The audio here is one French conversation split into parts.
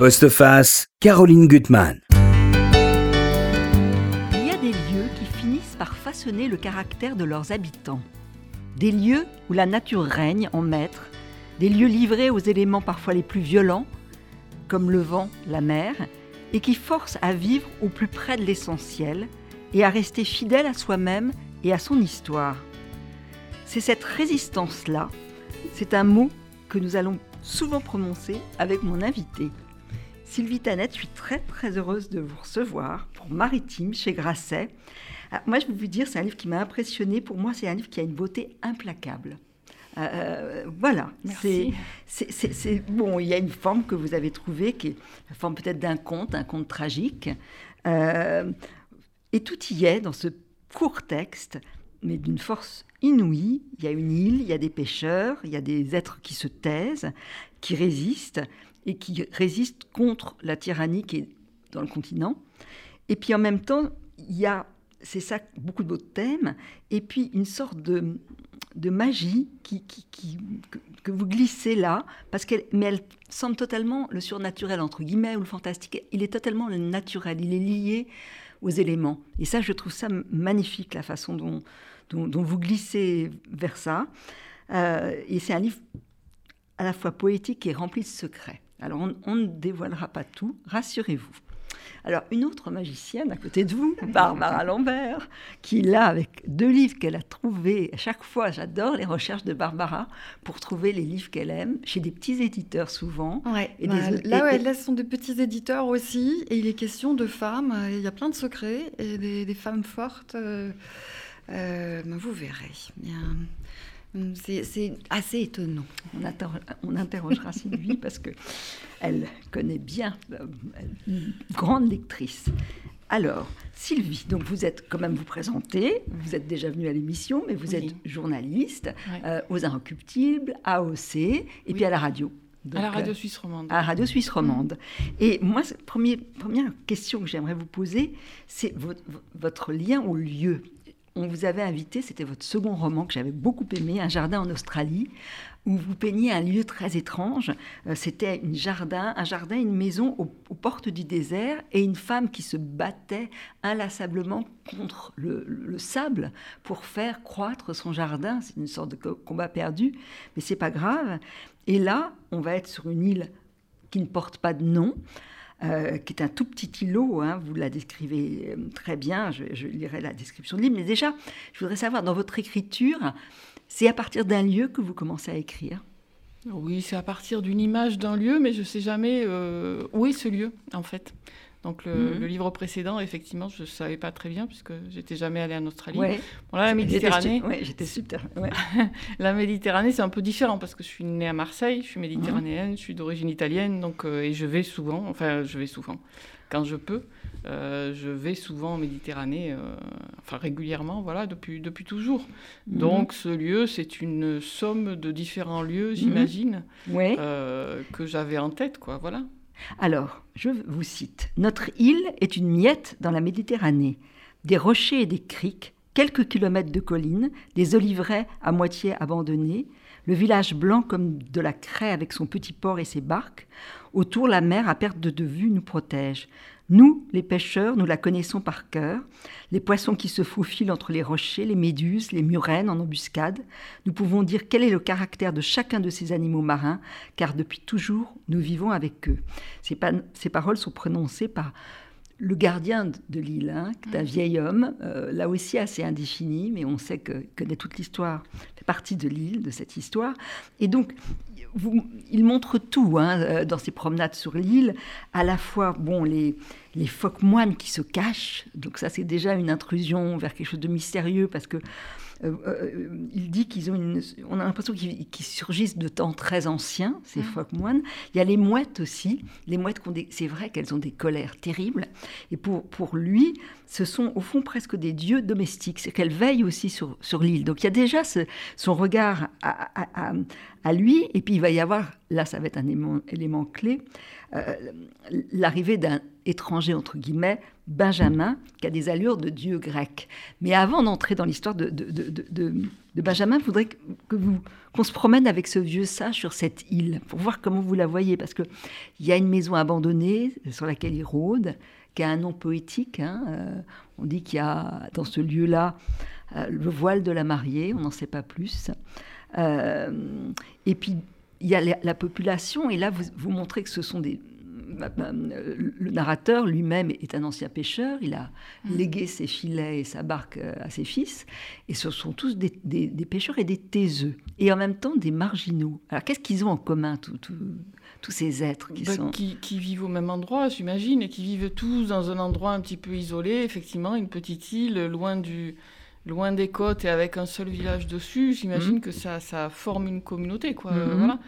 Postface, Caroline Gutmann. Il y a des lieux qui finissent par façonner le caractère de leurs habitants. Des lieux où la nature règne en maître, des lieux livrés aux éléments parfois les plus violents, comme le vent, la mer, et qui forcent à vivre au plus près de l'essentiel et à rester fidèle à soi-même et à son histoire. C'est cette résistance-là, c'est un mot que nous allons souvent prononcer avec mon invité. Sylvie Tanette, je suis très très heureuse de vous recevoir pour Maritime chez Grasset. Ah, moi, je vais vous dire, c'est un livre qui m'a impressionné. Pour moi, c'est un livre qui a une beauté implacable. Euh, voilà. Merci. C'est bon. Il y a une forme que vous avez trouvée qui est la forme peut-être d'un conte, un conte tragique. Euh, et tout y est dans ce court texte, mais d'une force inouïe. Il y a une île, il y a des pêcheurs, il y a des êtres qui se taisent, qui résistent et qui résiste contre la tyrannie qui est dans le continent. Et puis en même temps, il y a, c'est ça, beaucoup de beaux thèmes, et puis une sorte de, magie qui, que, vous glissez là, parce qu'elle, mais elle semble totalement le surnaturel, entre guillemets, ou le fantastique. Il est totalement le naturel, il est lié aux éléments. Et ça, je trouve ça magnifique, la façon dont, dont, vous glissez vers ça. Euh, et c'est un livre à la fois poétique et rempli de secrets. Alors on, ne dévoilera pas tout, rassurez-vous. Alors une autre magicienne à côté de vous, Barbara Lambert, qui là avec deux livres qu'elle a trouvés, à chaque fois j'adore les recherches de Barbara pour trouver les livres qu'elle aime, chez des petits éditeurs souvent. Ouais, et bah, là, et, là, ce sont des petits éditeurs aussi, et il est question de femmes, il y a plein de secrets, et des, femmes fortes, euh, euh, vous verrez. C'est assez étonnant. On, interrogera Sylvie parce que elle connaît bien, euh, une grande lectrice. Alors, Sylvie, donc vous êtes quand même vous présenter, vous êtes déjà venue à l'émission, mais vous êtes journaliste euh, aux Inrecuptibles, AOC, et puis à la radio. à la radio suisse romande. À la radio suisse romande. Et moi, première question que j'aimerais vous poser, c'est votre lien au lieu on vous avait invité, c'était votre second roman que j'avais beaucoup aimé, Un jardin en Australie, où vous peignez un lieu très étrange. Euh, c'était un jardin, un jardin, une maison aux, portes du désert et une femme qui se battait inlassablement contre le, sable pour faire croître son jardin. C'est une sorte de combat perdu, mais c'est pas grave. Et là, on va être sur une île qui ne porte pas de nom. Euh, qui est un tout petit îlot, hein, vous la décrivez euh, très bien, je, lirai la description de l'île, mais déjà, je voudrais savoir, dans votre écriture, c'est à partir d'un lieu que vous commencez à écrire? Oui, c'est à partir d'une image d'un lieu, mais je ne sais jamais euh, où est ce lieu, en fait. Donc mhm. le, livre précédent, effectivement, je ne savais pas très bien puisque j'étais jamais allée en Australie. Ouais. Bon, là, la Méditerranée. Oui, j'étais super. la Méditerranée, c'est un peu différent parce que je suis née à Marseille, je suis méditerranéenne, je suis d'origine italienne, donc euh, et je vais souvent, enfin je vais souvent, quand je peux, euh, je vais souvent en Méditerranée, euh, enfin régulièrement, voilà, depuis depuis toujours. Mhm. Donc ce lieu, c'est une somme de différents lieux, mhm. j'imagine, que j'avais en tête, quoi, voilà. Alors, je vous cite, Notre île est une miette dans la Méditerranée. Des rochers et des criques, quelques kilomètres de collines, des oliveraies à moitié abandonnés, le village blanc comme de la craie avec son petit port et ses barques. Autour, la mer à perte de vue nous protège. Nous, les pêcheurs, nous la connaissons par cœur. Les poissons qui se faufilent entre les rochers, les méduses, les murènes en embuscade. Nous pouvons dire quel est le caractère de chacun de ces animaux marins, car depuis toujours, nous vivons avec eux. Ces, ces paroles sont prononcées par le gardien de l'île, hein, un vieil homme, euh, là aussi assez indéfini, mais on sait que connaît toute l'histoire, fait partie de l'île, de cette histoire. Et donc, il montre tout hein, euh, dans ses promenades sur l'île, à la fois bon les, les phoques moines qui se cachent, donc ça c'est déjà une intrusion vers quelque chose de mystérieux parce que il dit qu'ils ont une, on a l'impression qu'ils surgissent de temps très anciens, ces mmh. phoques moines. Il y a les mouettes aussi. Les mouettes, c'est vrai qu'elles ont des colères terribles. Et pour, pour lui, ce sont au fond presque des dieux domestiques. C'est qu'elles veillent aussi sur, sur l'île. Donc il y a déjà ce, son regard à, à, à, lui, et puis il va y avoir là ça va être un élément, clé, euh, l'arrivée d'un étranger, entre guillemets, Benjamin, qui a des allures de dieu grec. Mais avant d'entrer dans l'histoire de, de, Benjamin, il faudrait que, vous, qu'on se promène avec ce vieux sage sur cette île, pour voir comment vous la voyez, parce qu'il y a une maison abandonnée sur laquelle il rôde, qui a un nom poétique. Hein, euh, on dit qu'il y a dans ce lieu-là euh, le voile de la mariée, on n'en sait pas plus. et puis il y a la, population, et là, vous, vous montrez que ce sont des, le narrateur lui-même est un ancien pêcheur, il a mm. légué ses filets et sa barque euh, à ses fils, et ce sont tous des, pêcheurs et des taiseux, et en même temps des marginaux. Alors qu'est-ce qu'ils ont en commun, tous ces êtres qui, bah, sont... qui, vivent au même endroit, j'imagine, et qui vivent tous dans un endroit un petit peu isolé, effectivement, une petite île, loin du loin des côtes et avec un seul village dessus, j'imagine mhm. que ça, ça forme une communauté, quoi. Voilà.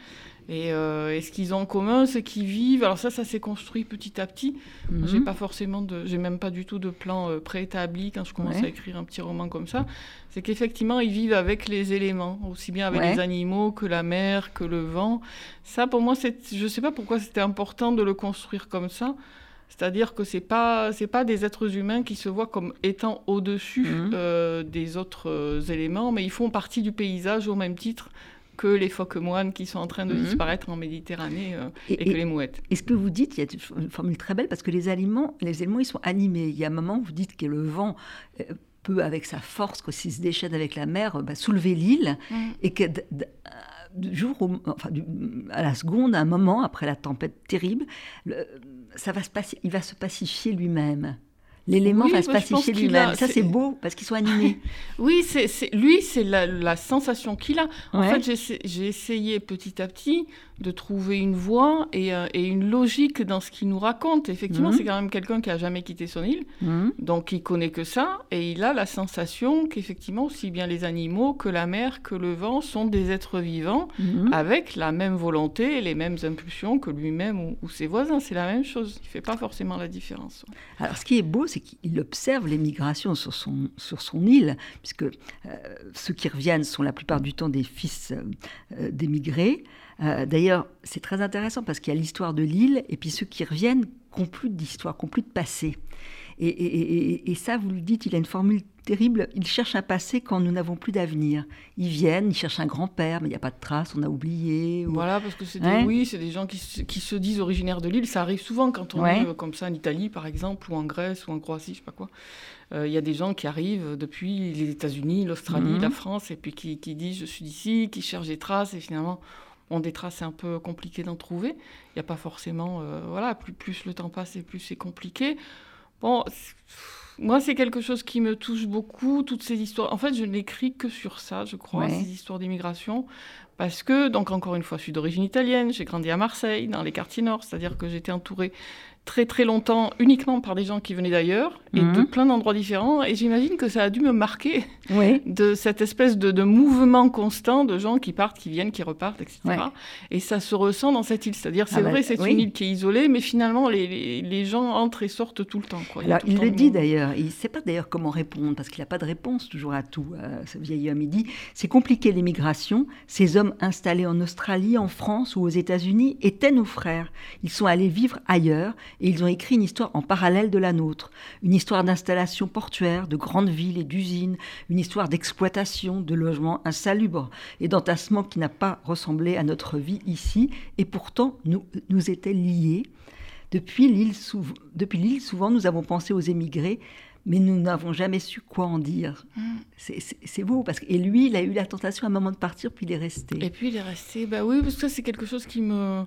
Euh, et, ce qu'ils ont en commun, c'est qu'ils vivent. Alors ça, ça s'est construit petit à petit. Mhm. J'ai pas forcément de, j'ai même pas du tout de plan euh, préétabli quand je commence à écrire un petit roman comme ça. C'est qu'effectivement, ils vivent avec les éléments, aussi bien avec les animaux que la mer, que le vent. Ça, pour moi, c'est, je sais pas pourquoi c'était important de le construire comme ça. C'est-à-dire que c'est pas c'est pas des êtres humains qui se voient comme étant au-dessus mhm. euh, des autres éléments, mais ils font partie du paysage au même titre que les phoques moines qui sont en train de mhm. disparaître en Méditerranée euh, et, que les mouettes. Et ce que vous dites, il y a une formule très belle parce que les aliments, les éléments, ils sont animés. Il y a un moment, vous dites que le vent peut, avec sa force, s'il se déchaîne avec la mer, bah, soulever l'île mhm. et que du jour enfin, à la seconde, à un moment, après la tempête terrible, ça va se il va se pacifier lui-même. L'élément va se pacifier lui-même. Ça, c'est beau parce qu'ils sont animés. oui, c'est lui, c'est la, sensation qu'il a. En fait, j'ai essayé petit à petit de trouver une voie et, euh, et, une logique dans ce qu'il nous raconte. Effectivement, mhm. c'est quand même quelqu'un qui a jamais quitté son île, mhm. donc il connaît que ça, et il a la sensation qu'effectivement, aussi bien les animaux que la mer, que le vent sont des êtres vivants mhm. avec la même volonté et les mêmes impulsions que lui-même ou, ses voisins. C'est la même chose. Il fait pas forcément la différence. Alors, ce qui est beau, c'est qu'il observe les migrations sur son, sur son île, puisque euh, ceux qui reviennent sont la plupart du temps des fils euh, d'émigrés. Euh, d'ailleurs, c'est très intéressant parce qu'il y a l'histoire de l'île et puis ceux qui reviennent n'ont plus d'histoire, n'ont plus de passé. Et, ça, vous le dites, il a une formule terrible. Il cherche un passé quand nous n'avons plus d'avenir. Ils viennent, ils cherchent un grand-père, mais il n'y a pas de trace, on a oublié. Voilà, parce que c'est des, oui, c'est des gens qui, se disent originaires de l'île. Ça arrive souvent quand on est euh, comme ça en Italie, par exemple, ou en Grèce, ou en Croatie, je sais pas quoi. Euh, il y a des gens qui arrivent depuis les États-Unis, l'Australie, mhm. la France, et puis qui, qui disent je suis d'ici, qui cherchent des traces, et finalement ont des traces, c'est un peu compliqué d'en trouver. Il n'y a pas forcément, euh, voilà, plus, plus le temps passe et plus c'est compliqué. Bon, moi, c'est quelque chose qui me touche beaucoup, toutes ces histoires. En fait, je n'écris que sur ça, je crois, ces histoires d'immigration. Parce que, donc, encore une fois, je suis d'origine italienne, j'ai grandi à Marseille, dans les quartiers nord, c'est-à-dire que j'étais entourée très très longtemps uniquement par des gens qui venaient d'ailleurs et de mhm. plein d'endroits différents. Et j'imagine que ça a dû me marquer de cette espèce de, mouvement constant de gens qui partent, qui viennent, qui repartent, etc. Et ça se ressent dans cette île. C'est-à-dire, c'est ah bah, vrai, c'est une île qui est isolée, mais finalement, les, les, gens entrent et sortent tout le temps. Quoi. Alors, il, le, dit d'ailleurs. Il ne sait pas d'ailleurs comment répondre, parce qu'il n'a pas de réponse toujours à tout. Euh, ce vieil homme, il dit c'est compliqué l'immigration. Ces hommes installés en Australie, en France ou aux États-Unis étaient nos frères. Ils sont allés vivre ailleurs et ils ont écrit une histoire en parallèle de la nôtre, une histoire d'installation portuaire, de grandes villes et d'usines, une histoire d'exploitation, de logements insalubres et d'entassement qui n'a pas ressemblé à notre vie ici, et pourtant nous, nous était liés. Depuis l'île, souvent, nous avons pensé aux émigrés, mais nous n'avons jamais su quoi en dire. Mm. C'est beau, parce que, et lui, il a eu la tentation à un moment de partir, puis il est resté. Et puis il est resté, bah oui, parce que c'est quelque chose qui me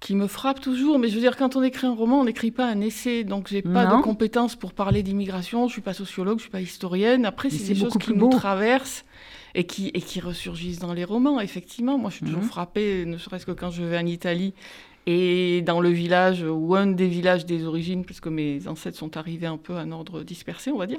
qui me frappe toujours. Mais je veux dire, quand on écrit un roman, on n'écrit pas un essai. Donc, j'ai pas de compétences pour parler d'immigration. Je suis pas sociologue, je suis pas historienne. Après, c'est des choses qui nous traversent et qui, et qui ressurgissent dans les romans. Effectivement, moi, je suis toujours mhm. frappée, ne serait-ce que quand je vais en Italie et dans le village, ou un des villages des origines, puisque mes ancêtres sont arrivés un peu à un ordre dispersé, on va dire,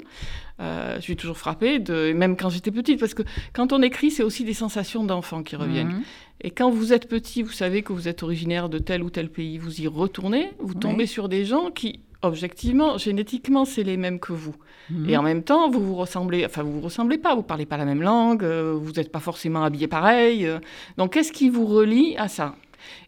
euh, je suis toujours frappée, de, même quand j'étais petite, parce que quand on écrit, c'est aussi des sensations d'enfant qui reviennent. Mhm. Et quand vous êtes petit, vous savez que vous êtes originaire de tel ou tel pays, vous y retournez, vous tombez sur des gens qui objectivement, génétiquement, c'est les mêmes que vous. Mhm. Et en même temps, vous vous ressemblez, enfin, vous vous ressemblez pas, vous parlez pas la même langue, euh, vous n'êtes pas forcément habillé pareil. euh. donc, qu'est-ce qui vous relie à ça?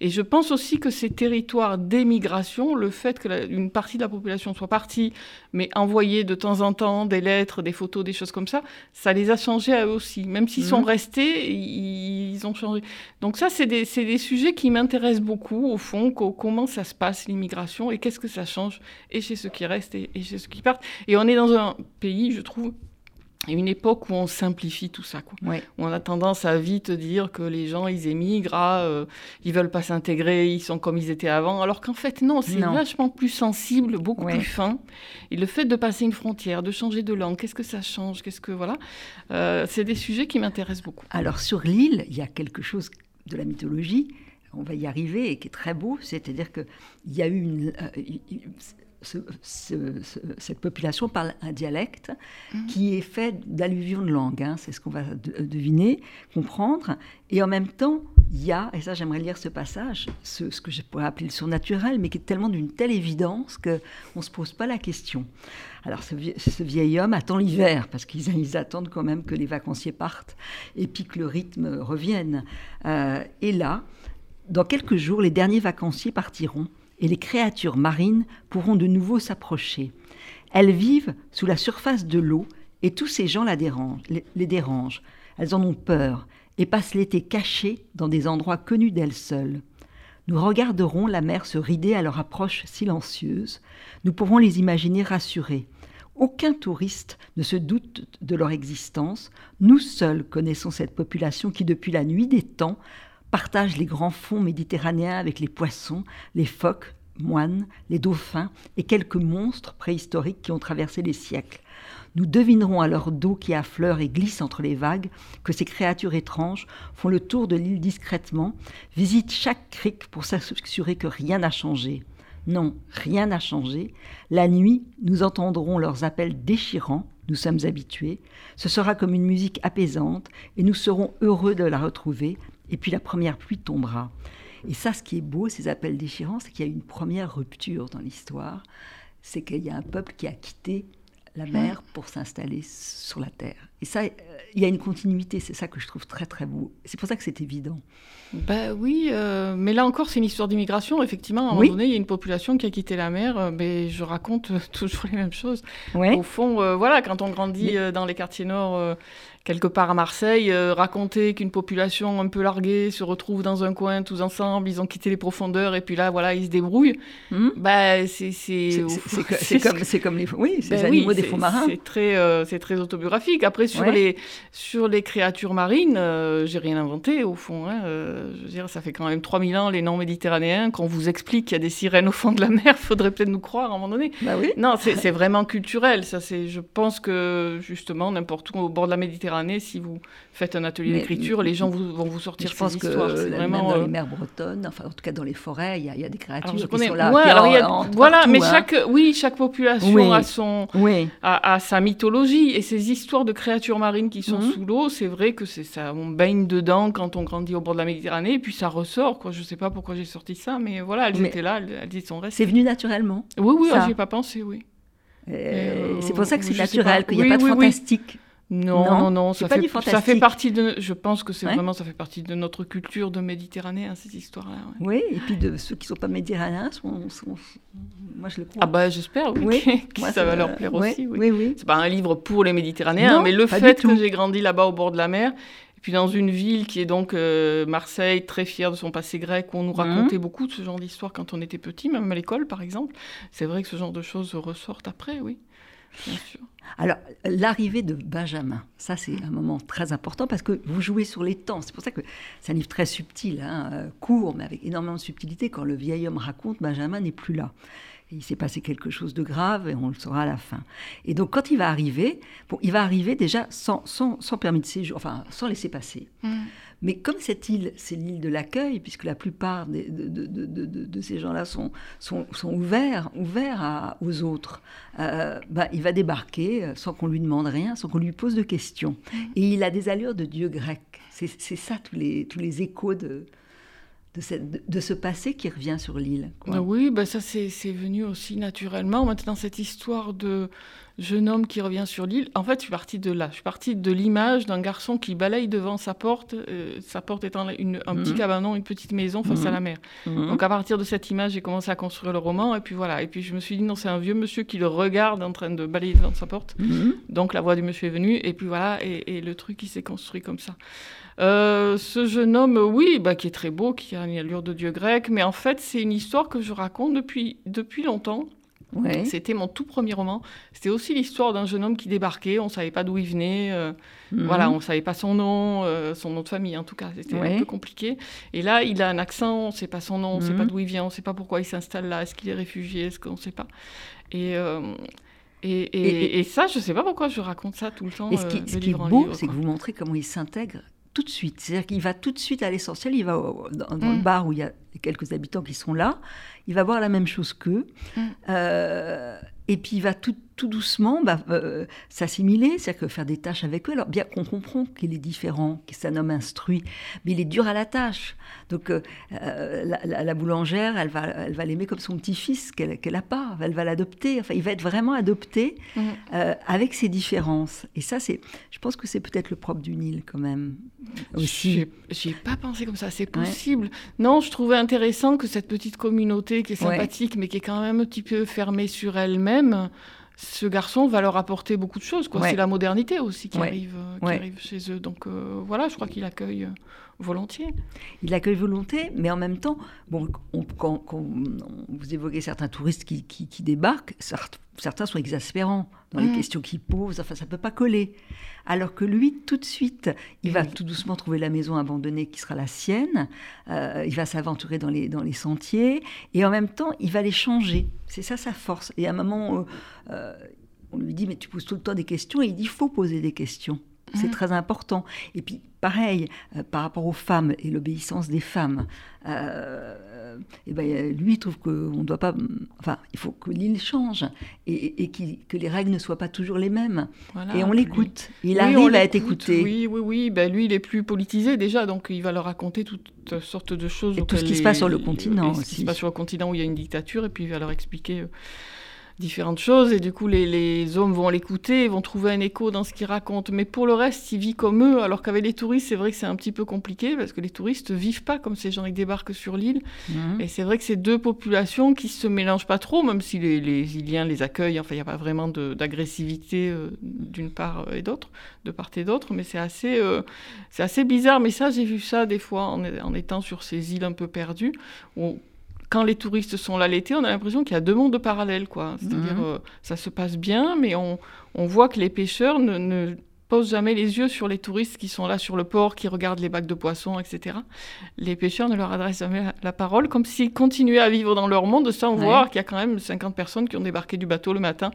Et je pense aussi que ces territoires d'émigration, le fait que la- une partie de la population soit partie, mais envoyer de temps en temps des lettres, des photos, des choses comme ça, ça les a changés à eux aussi. Même s'ils sont Mhm. restés, ils, ont changé. Donc ça, c'est des, des sujets qui m'intéressent beaucoup, au fond, co- comment ça se passe, l'immigration, et qu'est-ce que ça change, et chez ceux qui restent, et, et chez ceux qui partent. Et on est dans un pays, je trouve, une époque où on simplifie tout ça, quoi. Ouais. Où on a tendance à vite dire que les gens, ils émigrent, ah, euh, ils veulent pas s'intégrer, ils sont comme ils étaient avant, alors qu'en fait, non, c'est vachement plus sensible, beaucoup Ouais. plus fin. Et le fait de passer une frontière, de changer de langue, qu'est-ce que ça change Qu'est-ce que, voilà, Euh, c'est des sujets qui m'intéressent beaucoup. Alors sur l'île, il y a quelque chose de la mythologie, on va y arriver, et qui est très beau, c'est-à-dire qu'il y a eu une... euh, il- il- ce- ce- ce- cette population parle un dialecte qui est fait d'alluvions de langue, hein, c'est ce qu'on va de- deviner, comprendre, et en même temps, il y a, et ça j'aimerais lire ce passage, ce, que je pourrais appeler le surnaturel, mais qui est tellement d'une telle évidence qu'on ne se pose pas la question. Alors ce, vie- ce vieil homme attend l'hiver, parce qu'ils ils attendent quand même que les vacanciers partent, et puis que le rythme revienne. Euh, et là, dans quelques jours, les derniers vacanciers partiront, et les créatures marines pourront de nouveau s'approcher. Elles vivent sous la surface de l'eau, et tous ces gens les, dérangent. Elles en ont peur, et passent l'été cachées dans des endroits connus d'elles seules. Nous regarderons la mer se rider à leur approche silencieuse. Nous pourrons les imaginer rassurées. Aucun touriste ne se doute de leur existence. Nous seuls connaissons cette population qui, depuis la nuit des temps, partage les grands fonds méditerranéens avec les poissons, les phoques, moines, les dauphins et quelques monstres préhistoriques qui ont traversé les siècles. Nous devinerons à leur dos qui affleure et glisse entre les vagues que ces créatures étranges font le tour de l'île discrètement, visitent chaque crique pour s'assurer que rien n'a changé. Non, rien n'a changé. La nuit, nous entendrons leurs appels déchirants, nous sommes habitués. Ce sera comme une musique apaisante et nous serons heureux de la retrouver. Et puis la première pluie tombera. Et ça, ce qui est beau, ces appels déchirants, c'est qu'il y a une première rupture dans l'histoire. C'est qu'il y a un peuple qui a quitté la mer pour s'installer sur la terre. Et ça, il y a une continuité, c'est ça que je trouve très très beau. C'est pour ça que c'est évident. Ben oui, euh, mais là encore, c'est une histoire d'immigration. Effectivement, à un moment donné, il y a une population qui a quitté la mer, euh, mais je raconte toujours les mêmes choses. Ouais. Au fond, euh, voilà, quand on grandit Mais- dans les quartiers nord, quelque part à Marseille, euh, raconter qu'une population un peu larguée se retrouve dans un coin tous ensemble, ils ont quitté les profondeurs, et puis là, voilà, ils se débrouillent. Hmm Bah, c'est que- comme, comme les, oui, ces ben animaux oui, des fonds marins. C'est très, euh, c'est très autobiographique. Après, sur, Ouais. les, sur les créatures marines, euh, j'ai rien inventé, au fond. hein. Euh, je veux dire, ça fait quand même 3000 ans, les non-méditerranéens, qu'on vous explique qu'il y a des sirènes au fond de la mer, faudrait peut-être nous croire à un moment donné. Bah oui. Non, c'est vraiment culturel. Ça. Je pense que justement, n'importe où au bord de la Méditerranée, si vous faites un atelier d'écriture, les gens vous- vont vous sortir je pense ces que histoires. Vraiment. même dans euh, les mers bretonnes, enfin en tout cas dans les forêts, il y a, y a des créatures alors, je qui connais. sont là. Ouais, qui alors, il y a- en- en- voilà, partout, mais hein. chaque, oui, chaque population Oui. a son, Oui. à sa mythologie et ces histoires de créatures marines qui sont Mhm. sous l'eau, c'est vrai que c'est ça, on baigne dedans quand on grandit au bord de la Méditerranée et puis ça ressort quoi. Je sais pas pourquoi j'ai sorti ça, mais voilà, elles Mais- étaient là, elles, elles y sont restées. C'est venu naturellement. Oui, oui, ça. j'y ai pas pensé, oui. Euh, Euh, c'est pour ça que c'est naturel, qu'il n'y a Oui, pas de oui, oui. Non, Non, non, ça fait, ça partie de. Je pense que c'est Ouais. vraiment, ça fait partie de notre culture de Méditerranée, hein, ces histoires-là. ouais. Oui, et puis de ceux qui ne sont pas méditerranéens, sont, sont- moi je le crois. Ah bah j'espère, oui, Oui, que Moi, ça va leur plaire ouais, aussi. Oui. Oui, oui. C'est pas un livre pour les Méditerranéens, Non, mais le fait que j'ai grandi là-bas au bord de la mer, et puis dans une ville qui est donc euh, Marseille, très fière de son passé grec, où on nous Mhm. racontait beaucoup de ce genre d'histoire quand on était petit, même à l'école par exemple. C'est vrai que ce genre de choses ressortent après, oui, bien sûr. Alors, l'arrivée de Benjamin, ça c'est un moment très important parce que vous jouez sur les temps. C'est pour ça que c'est un livre très subtil, hein, euh, court, mais avec énormément de subtilité. Quand le vieil homme raconte, Benjamin n'est plus là. Il s'est passé quelque chose de grave et on le saura à la fin. Et donc, quand il va arriver, bon, il va arriver déjà sans, sans, sans permis de séjour, enfin, sans laisser passer. Mais comme cette île, c'est l'île de l'accueil, puisque la plupart des- de, de- de- ces gens-là sont, sont, sont ouverts, ouverts à- aux autres, euh, bah, il va débarquer euh, sans qu'on lui demande rien, sans qu'on lui pose de questions. Et il a des allures de dieu grec. C'est c'est ça tous les, tous les échos de, de, ce passé qui revient sur l'île. Oui, bah ça c'est venu aussi naturellement. Maintenant, cette histoire de jeune homme qui revient sur l'île, en fait, je suis partie de là. Je suis partie de l'image d'un garçon qui balaye devant sa porte, euh, sa porte étant une, un petit mhm. cabanon, une petite maison face à mhm. la mer. Mhm. Donc à partir de cette image, j'ai commencé à construire le roman, et puis voilà. Et puis je me suis dit, non, c'est un vieux monsieur qui le regarde en train de balayer devant sa porte. Donc la voix du monsieur est venue, et puis voilà, et, et le truc, il s'est construit comme ça. Euh, ce jeune homme, oui, bah, qui est très beau, qui a une allure de dieu grec, mais en fait, c'est une histoire que je raconte depuis, depuis longtemps. C'était mon tout premier roman. C'était aussi l'histoire d'un jeune homme qui débarquait, on ne savait pas d'où il venait, euh, mhm. voilà, on ne savait pas son nom, euh, son nom de famille en tout cas, c'était un peu compliqué. Et là, il a un accent, on ne sait pas son nom, on ne sait pas mhm. d'où il vient, on ne sait pas pourquoi il s'installe là, est-ce qu'il est réfugié, est-ce qu'on ne sait pas. Et, et, et, ça, je ne sais pas pourquoi je raconte ça tout le temps. Et ce qui, ce qui est beau, c'est que vous montrez comment il s'intègre tout de suite. C'est-à-dire qu'il va tout de suite à l'essentiel. Il va dans, le mm. bar où il y a quelques habitants qui sont là. Il va voir la même chose qu'eux. Mm. Euh, et puis il va tout, tout doucement bah, euh, s'assimiler, c'est-à-dire que faire des tâches avec eux. Alors bien qu'on comprend qu'il est différent, que c'est un homme instruit, mais il est dur à la tâche. Donc euh, la, boulangère, elle va, elle va l'aimer comme son petit-fils qu'elle n'a pas, elle va l'adopter. Enfin, il va être vraiment adopté mm. avec ses différences. Et ça, c'est, je pense que c'est peut-être le propre du Nil quand même. Aussi. J'y pas pensé comme ça, c'est possible. Non, je trouvais intéressant que cette petite communauté qui est sympathique, mais qui est quand même un petit peu fermée sur elle-même, ce garçon va leur apporter beaucoup de choses. C'est la modernité aussi qui, arrive, qui arrive chez eux. Donc euh, voilà, je crois qu'il accueille euh, volontiers. Il accueille volontiers, mais en même temps, bon, quand, vous évoquez certains touristes qui, qui, débarquent, certains sont exaspérants dans les mmh. questions qu'ils posent. Enfin, ça peut pas coller. Alors que lui, tout de suite, il va tout doucement trouver la maison abandonnée qui sera la sienne. Euh, il va s'aventurer dans les, dans les sentiers et en même temps, il va les changer. C'est ça sa force. Et à un moment, euh, euh, on lui dit mais tu poses tout le temps des questions et il dit il faut poser des questions. C'est mmh. très important. Et puis, pareil, par rapport aux femmes et l'obéissance des femmes, euh, et ben, lui, il trouve qu'on ne doit pas. Enfin, il faut que l'île change et, que les règles ne soient pas toujours les mêmes. et on l'écoute. Il arrive à être écouté. Oui, oui, oui. Ben, lui, il est plus politisé déjà, donc il va leur raconter toutes sortes de choses. Et tout ce qui se passe sur le continent aussi. Ce qui se passe sur le continent où il y a une dictature, et puis il va leur expliquer. Euh, différentes choses et du coup les, hommes vont l'écouter, vont trouver un écho dans ce qu'il raconte. Mais pour le reste, il vit comme eux, alors qu'avec les touristes, c'est vrai que c'est un petit peu compliqué parce que les touristes vivent pas comme ces gens qui débarquent sur l'île. Mhm. Et c'est vrai que c'est deux populations qui se mélangent pas trop, même si les, les Iliens les accueillent. Enfin, il n'y a pas vraiment d'agressivité euh, d'une part et d'autre, de part et d'autre, mais c'est assez, euh, c'est assez bizarre. Mais ça, j'ai vu ça des fois en, en, étant sur ces îles un peu perdues, où quand les touristes sont là l'été, on a l'impression qu'il y a deux mondes parallèles, quoi. C'est-à-dire, mhm. euh, ça se passe bien, mais on, on voit que les pêcheurs ne, ne, posent jamais les yeux sur les touristes qui sont là sur le port, qui regardent les bacs de poissons, etc. Les pêcheurs ne leur adressent jamais la, parole, comme s'ils continuaient à vivre dans leur monde sans voir qu'il y a quand même 50 personnes qui ont débarqué du bateau le matin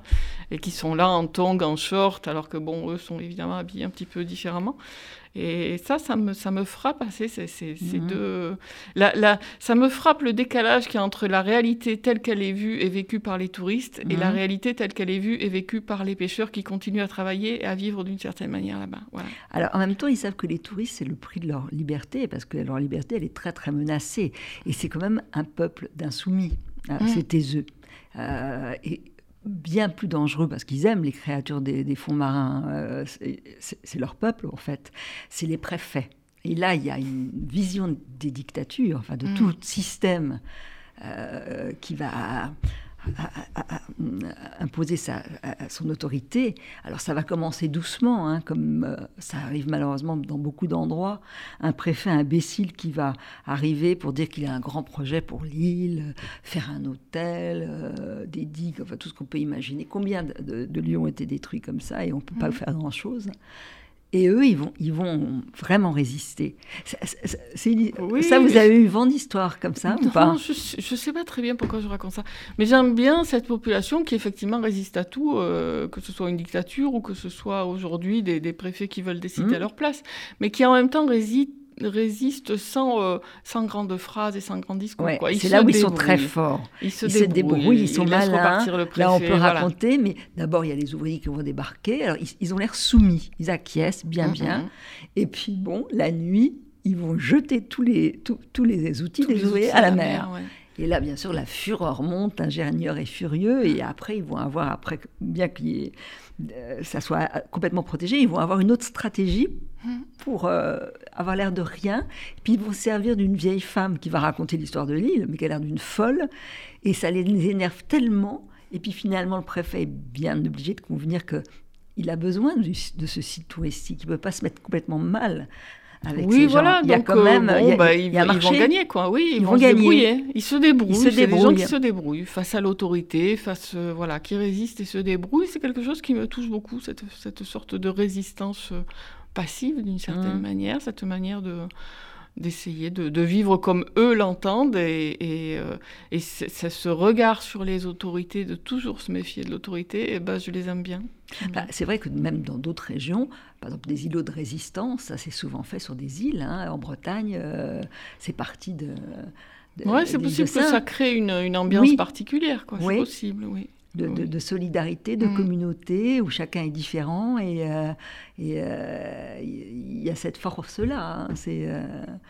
et qui sont là en tongs, en short, alors que, bon, eux sont évidemment habillés un petit peu différemment. Et ça, ça me, ça me frappe assez, c'est, mhm. deux... La, ça me frappe le décalage qu'il y a entre la réalité telle qu'elle est vue et vécue par les touristes et la mhm. réalité telle qu'elle est vue et vécue par les pêcheurs qui continuent à travailler et à vivre d'une certaine manière là-bas. Voilà. Alors, en même temps, ils savent que les touristes, c'est le prix de leur liberté, parce que leur liberté, elle est très, très menacée. Et c'est quand même un peuple d'insoumis. Ah, mhm. C'était eux. Euh, et bien plus dangereux parce qu'ils aiment les créatures des, fonds marins. Euh, c'est leur peuple, en fait. C'est les préfets. Et là, il y a une vision des dictatures, enfin de mm. tout système euh, qui va à, imposer sa, son autorité. Alors ça va commencer doucement, hein, comme euh, ça arrive malheureusement dans beaucoup d'endroits. Un préfet imbécile qui va arriver pour dire qu'il a un grand projet pour l'île, faire un hôtel, euh, des digues, enfin tout ce qu'on peut imaginer. Combien de, de, lieux ont été détruits comme ça et on ne peut pas mmh. faire grand-chose et eux, ils vont, ils vont vraiment résister. Ça, vous avez eu vent d'histoire comme ça ou pas? Je ne sais pas très bien pourquoi je raconte ça. Mais j'aime bien cette population qui effectivement résiste à tout, euh, que ce soit une dictature ou que ce soit aujourd'hui des, préfets qui veulent décider à mmh. leur place, mais qui en même temps résistent résistent sans, euh, sans grandes phrases et sans grands discours. c'est là où ils sont très forts. Ils se, débrouillent, ils, sont malins. là, on peut raconter, mais d'abord, il y a les ouvriers qui vont débarquer. Alors, ils, ont l'air soumis, ils acquiescent bien, bien. Et puis, bon, la nuit, ils vont jeter tous les, tous, tous les outils Tous des les ouvriers outils à la mer. ouais. Et là, bien sûr, la fureur monte, l'ingénieur est furieux, et après, ils vont avoir, après, bien que ça soit complètement protégé, ils vont avoir une autre stratégie pour euh, avoir l'air de rien. Puis ils vont se servir d'une vieille femme qui va raconter l'histoire de l'île, mais qui a l'air d'une folle, et ça les énerve tellement. Et puis finalement, le préfet est bien obligé de convenir que il a besoin de ce site touristique. Il ne peut pas se mettre complètement mal avec Oui, voilà. Il y a donc, quand euh, même, bon, il y a- bah, il ils, y a un ils vont gagner, quoi. Oui, ils, Ils vont, vont se gagner. débrouiller. Ils se débrouillent. Ils se C'est des gens débrouillent. qui se débrouillent face à l'autorité, face, euh, voilà, qui résistent et se débrouillent. C'est quelque chose qui me touche beaucoup, cette, cette sorte de résistance euh, passive, d'une certaine Mhm. manière, cette manière de d'essayer de, de vivre comme eux l'entendent et, et, euh, et ce regard sur les autorités, de toujours se méfier de l'autorité, et ben, je les aime bien. Bah, c'est vrai que même dans d'autres régions, par exemple des îlots de résistance, ça c'est souvent fait sur des îles. hein. En Bretagne, euh, c'est parti de. de- Ouais, c'est possible que ça crée une, une ambiance Oui. particulière, quoi. Oui. C'est possible, oui. De, de- oui. de solidarité, de Mm. communauté, où chacun est différent et euh, euh, il y a cette force-là. hein. C'est euh,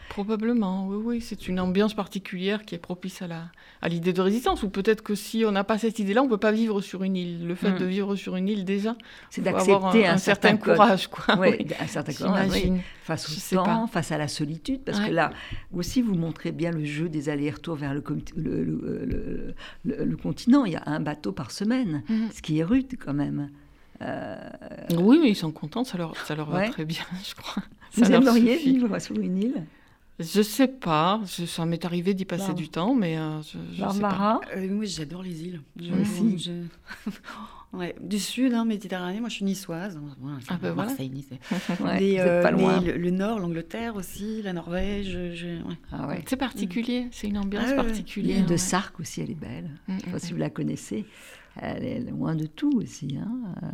Probablement, oui, oui. C'est une ambiance particulière qui est propice à la à l'idée de résistance. Ou peut-être que si on n'a pas cette idée-là, on ne peut pas vivre sur une île. Le fait Mm. de vivre sur une île, déjà, c'est avoir d'accepter un, un certain, courage, quoi. Ouais, oui. un certain courage, oui. Face au temps, pas. face à la solitude, parce que là aussi vous montrez bien le jeu des allers-retours vers le- le- le continent. Il y a un bateau par semaine, Mhm. ce qui est rude quand même. Euh, Oui, mais ils sont contents, ça leur, ça leur va Ouais. très bien, je crois. vous Ça aimeriez vivre sur une île Je sais pas, je- ça m'est arrivé d'y passer Bar- du temps, mais euh, je, je sais pas. Barbara? Euh, moi, j'adore les îles. Je- je- Ouais, du sud, hein, Méditerranée. Moi, je suis niçoise. Voilà, Ah ben voilà. Marseille, Nice. Ouais, euh, pas mais loin. le, le nord, l'Angleterre aussi, la Norvège. je- ouais. Ah ouais. C'est particulier, c'est une ambiance Ah ouais, ouais. particulière. L'île de ouais. Sark aussi, elle est belle. Mm, Je sais pas mm, si vous la connaissez. Elle est loin de tout aussi. hein. Euh,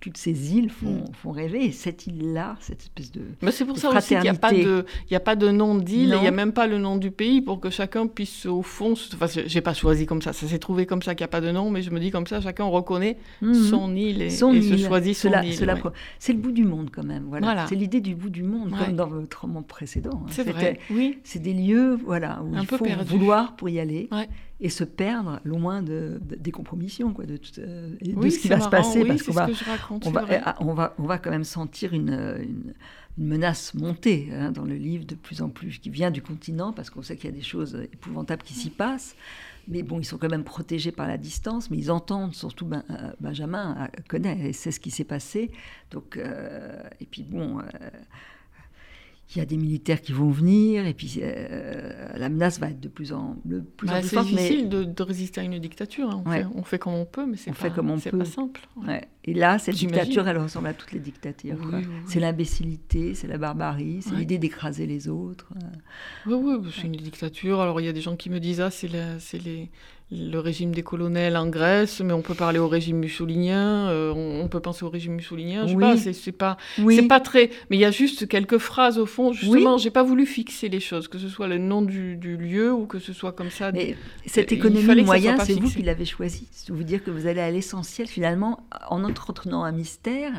toutes ces îles font, Mm. font rêver. Et cette île-là, cette espèce de... Mais c'est pour ça aussi qu'il n'y a, pas de- il y a pas de nom d'île, il n'y a même pas le nom du pays pour que chacun puisse, au fond, enfin, j'ai- pas choisi comme ça, ça s'est trouvé comme ça qu'il n'y a pas de nom, mais je me dis comme ça, chacun reconnaît Mhm. son île et, Son et île. se choisit son Cela- île. cela ouais. pro- C'est le bout du monde quand même. Voilà. Voilà. C'est l'idée du bout du monde, Ouais. comme dans votre roman précédent. hein. C'est vrai, oui. C'est des lieux voilà, où Un il faut vouloir pour y aller Ouais. Et se perdre loin de, de- des compromissions, quoi, de, tout, euh, de Oui, ce qui va se passer. oui, parce qu'on va, raconte, on va, on, va, on va quand même sentir une, une, une menace monter hein, dans le livre de plus en plus, qui vient du continent, parce qu'on sait qu'il y a des choses épouvantables qui s'y passent. Mais bon, ils sont quand même protégés par la distance, mais ils entendent, surtout Ben- euh, Benjamin euh, connaît et sait ce qui s'est passé. Donc, euh, et puis bon, euh, il y a des militaires qui vont venir, et puis euh, la menace va être de plus en, de plus, en Bah, c'est forte. mais- difficile de, de résister à une dictature. hein. On, Ouais. fait, on fait comme on peut, mais c'est pas, fait comme on c'est peut. pas simple. ouais. Et là, cette dictature, elle ressemble à toutes les dictatures. Oui, quoi. oui, oui. C'est l'imbécilité, c'est la barbarie, c'est Ouais. l'idée d'écraser les autres. Oui, oui, c'est une dictature. Alors, il y a des gens qui me disent, ah, c'est c'est les- le régime des colonels en Grèce, mais on peut parler au régime mussolinien, euh, on, on peut penser au régime mussolinien. Je sais Oui. pas, c'est- pas, Oui, c'est pas très. Mais il y a juste quelques phrases au fond. Justement, j'ai pas voulu fixer les choses, que ce soit le nom du, du lieu ou que ce soit comme ça. mais cette économie pas c'est vous qui l'avez choisie. C'est vous dire que vous allez à l'essentiel, finalement, en entretenant un mystère.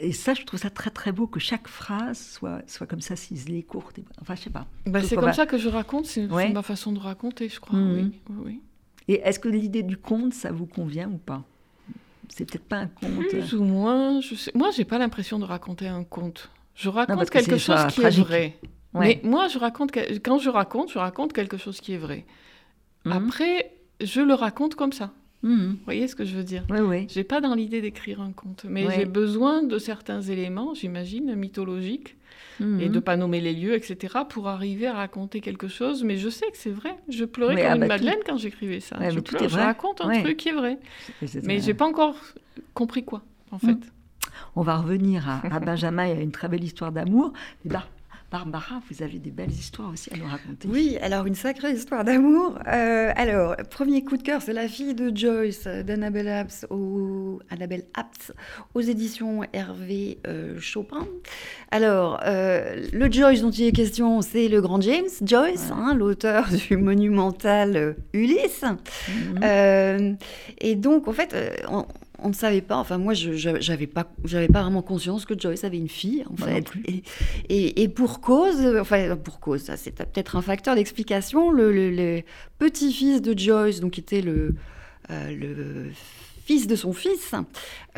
Et ça, je trouve ça très très beau que chaque phrase soit, soit comme ça ciselée, courte. et- Enfin, je sais pas. Bah, c'est comme va- ça que je raconte, c'est Ouais. ma façon de raconter, je crois. Mhm. Oui, oui, oui. Et est-ce que l'idée du conte, ça vous convient ou pas? C'est peut-être pas un conte. Plus ou moins, je sais. Moi, j'ai pas l'impression de raconter un conte. Je raconte quelque chose qui tragique. est vrai. Ouais. Mais moi, je raconte quand je raconte, je raconte quelque chose qui est vrai. Mhm. Après, je le raconte comme ça. Mhm. Vous voyez ce que je veux dire? Oui, oui. J'ai pas dans l'idée d'écrire un conte, mais j'ai besoin de certains éléments, j'imagine, mythologiques, et Mhm. de pas nommer les lieux, etc., pour arriver à raconter quelque chose. Mais je sais que c'est vrai. Je pleurais comme ah une bah, madeleine quand j'écrivais ça. Ouais, je, tout est je raconte un Ouais. truc qui est vrai, Et c'est- mais j'ai pas encore compris quoi, en fait. Mhm. On va revenir à, à Benjamin et à une très belle histoire d'amour. Barbara, vous avez des belles histoires aussi à nous raconter. Oui, alors une sacrée histoire d'amour. Euh, alors, premier coup de cœur, c'est La fille de Joyce d'Annabelle Apps, au... Annabelle Apps aux éditions Hervé euh, Chopin. Alors, euh, le Joyce dont il est question, c'est le grand James Joyce, hein, l'auteur du monumental Ulysse. Mhm. Et donc, en fait, on, on ne savait pas, enfin moi je j'avais pas, pas vraiment conscience que Joyce avait une fille en fait. Et, et, pour cause, enfin pour cause, ça c'est peut-être un facteur d'explication, le, le, petit-fils de Joyce, donc qui était le, euh, le fils de son fils,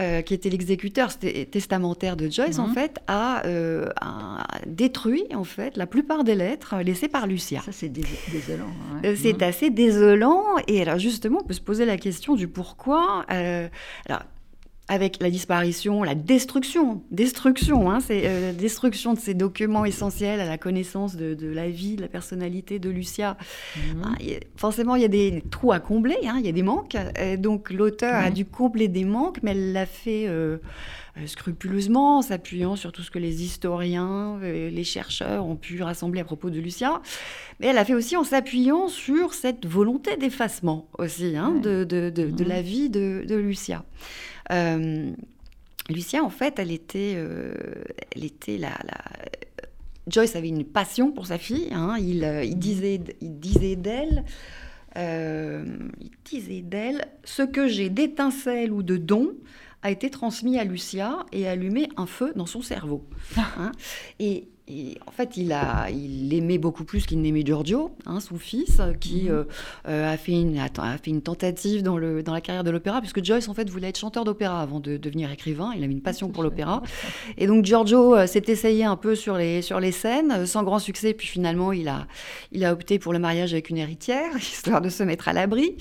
euh, qui était l'exécuteur testamentaire de Joyce, en mhm. fait, euh, a, détruit en fait la plupart des lettres laissées par Lucia. Ça, c'est désolant. Hein. c'est mhm. assez désolant. Et alors, justement, on peut se poser la question du pourquoi. alors, avec la disparition, la destruction, destruction, hein, c'est euh, destruction de ces documents essentiels à la connaissance de, la vie, de la personnalité de Lucia. Mhm. Ah, forcément, il y a des trous à combler, hein, il y a des manques. donc l'auteur a dû combler des manques, mais elle l'a fait euh, euh, scrupuleusement, en s'appuyant sur tout ce que les historiens, les chercheurs ont pu rassembler à propos de Lucia. Mais elle a fait aussi en s'appuyant sur cette volonté d'effacement aussi hein, de, de, de, la mhm. vie de, Lucia. Euh, Lucia, en fait, elle était, euh, elle était la, Joyce avait une passion pour sa fille. Hein. il, euh, il, disait, il disait d'elle. il disait d'elle ce que j'ai d'étincelles ou de dons a été transmis à Lucia et allumé un feu dans son cerveau. Hein. et et en fait, il, a, il aimait beaucoup plus qu'il n'aimait Giorgio, hein, son fils, qui mhm. euh, euh, a, fait une, a fait une tentative dans, le, dans la carrière de l'opéra, puisque Joyce, en fait, voulait être chanteur d'opéra avant de devenir écrivain. Il avait une passion pour l'opéra. Et donc, Giorgio euh, s'est essayé un peu sur les, sur les scènes, sans grand succès. Puis finalement, il a, il a opté pour le mariage avec une héritière, histoire de se mettre à l'abri.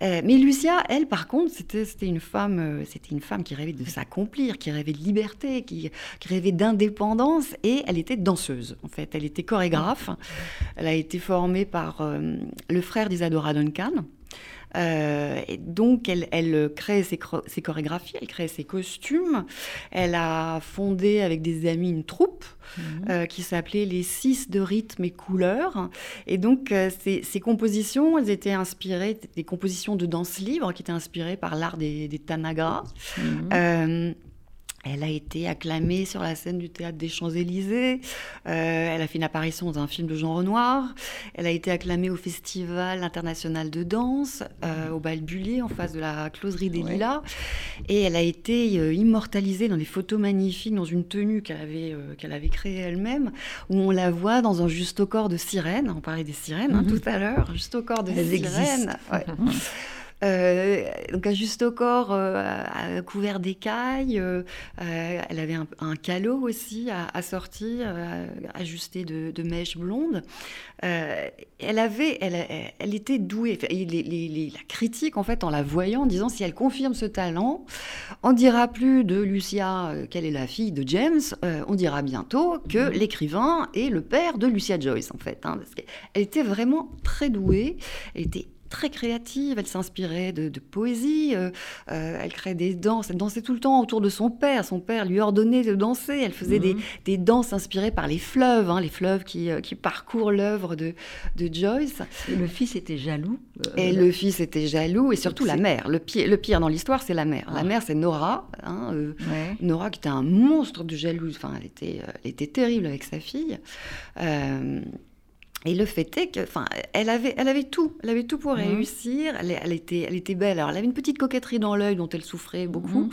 mais Lucia, elle, par contre, c'était une femme, c'était une femme qui rêvait de s'accomplir, qui rêvait de liberté, qui, qui rêvait d'indépendance, et elle était dans en fait. Elle était chorégraphe. Elle a été formée par euh, le frère d'Isadora Duncan. Euh, et donc, elle, elle crée ses, chorégraphies, elle crée ses costumes. Elle a fondé avec des amis une troupe mhm. euh, qui s'appelait Les Six de rythme et couleurs. Et donc, ces, compositions, elles étaient inspirées des compositions de danse libre qui étaient inspirées par l'art des, des Tanagas. Mhm. Elle a été acclamée sur la scène du théâtre des Champs-Élysées. Euh, elle a fait une apparition dans un film de Jean Renoir. Elle a été acclamée au Festival international de danse, euh, au Balbulier, en face de la closerie des Lilas. Et elle a été euh, immortalisée dans des photos magnifiques, dans une tenue qu'elle avait, qu'elle avait créée elle-même, où on la voit dans un juste au corps de sirène. On parlait des sirènes hein, mhm. tout à l'heure. Juste au corps de sirène. Euh, donc un juste au corps euh, couvert d'écailles. Euh, elle avait un, calot aussi à, sortir, ajusté de, mèches blondes. elle avait, elle, elle était douée. la critique, en fait, en la voyant, en disant si elle confirme ce talent, on dira plus de Lucia qu'elle est la fille de James. on dira bientôt que mhm. l'écrivain est le père de Lucia Joyce, en fait. Hein, elle était vraiment très douée. Elle était très créative, elle s'inspirait de, poésie, euh, euh, elle créait des danses, elle dansait tout le temps autour de son père, son père lui ordonnait de danser, elle faisait des, mhm. danses inspirées par les fleuves, hein, les fleuves qui, euh, qui parcourent l'œuvre de, de, Joyce. Et le fils était jaloux Et le fils était jaloux, et surtout la mère. Le pire, le pire dans l'histoire, c'est la mère. La ah. mère, c'est Nora, hein, Nora qui était un monstre de jalouse, enfin, elle était, elle était terrible avec sa fille. Et le fait est que, enfin, elle avait, elle avait tout, elle avait tout pour mhm. réussir. Elle, était, elle était belle. Alors, elle avait une petite coquetterie dans l'œil dont elle souffrait beaucoup, mhm.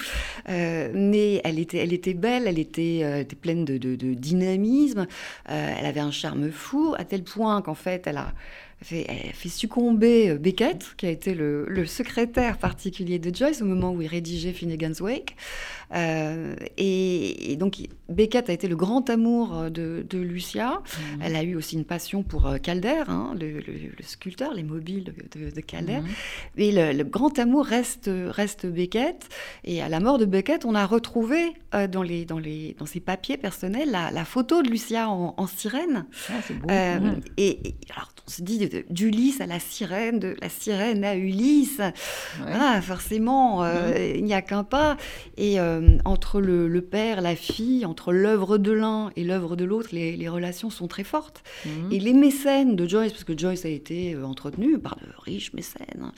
euh, mais elle était, elle était belle. Elle était, euh, était pleine de, de, dynamisme. Euh, elle avait un charme fou à tel point qu'en fait, elle a fait, elle fait succomber Beckett, qui a été le, le, secrétaire particulier de Joyce au moment où il rédigeait Finnegan's Wake. Euh, et, donc, Beckett a été le grand amour euh, de, Lucia. Mhm. Elle a eu aussi une passion pour euh, Calder, hein, le, sculpteur, les mobiles de, Calder. Mhm. Et le, grand amour reste, reste Beckett. Et à la mort de Beckett, on a retrouvé dans, les, dans, les, dans ses papiers personnels la, photo de Lucia en, sirène. Ah, et, alors, on se dit d'Ulysse à la sirène, de la sirène à Ulysse. Ah, forcément, mhm. il n'y a qu'un pas. Et euh, entre le, père, la fille, entre l'œuvre de l'un et l'œuvre de l'autre, les, relations sont très fortes. Mhm. Et les mécènes de Joyce, parce que Joyce a été euh, entretenu par de riches mécènes, hein,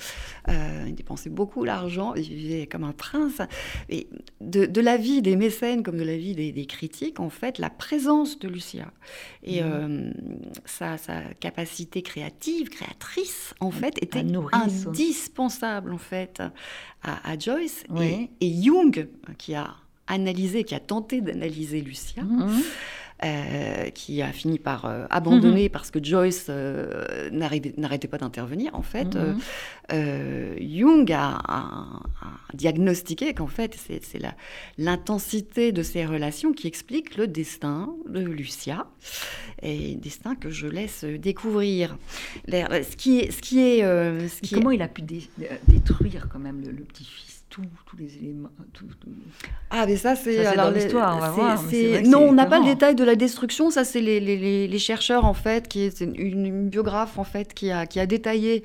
euh, il dépensait beaucoup d'argent, il vivait comme un prince. Et de, la vie des mécènes comme de la vie des, critiques, en fait, la présence de Lucia et mhm. sa, capacité créative, créative, créatrice, en fait, était indispensable, en fait, à, à Joyce. Oui. Et, et Jung, qui a analysé, qui a tenté d'analyser Lucia, Mhm. Euh, qui a fini par euh, abandonner parce que Joyce euh, n'arrêtait pas d'intervenir, en fait. Mhm. Jung a, a- a diagnostiqué qu'en fait, c'est l'intensité de ces relations qui explique le destin de Lucia, et destin que je laisse découvrir. Ce qui est... Ce qui est, ce comment il a pu dé- détruire quand même le, le petit-fils, tous les éléments tout- tout- Ah, mais ça, c'est. Alors, l'histoire, on va voir, Non, on n'a pas le détail de la destruction. Ça, c'est les, les- les- les chercheurs, en fait, qui est une, une biographe, en fait, qui a, qui a détaillé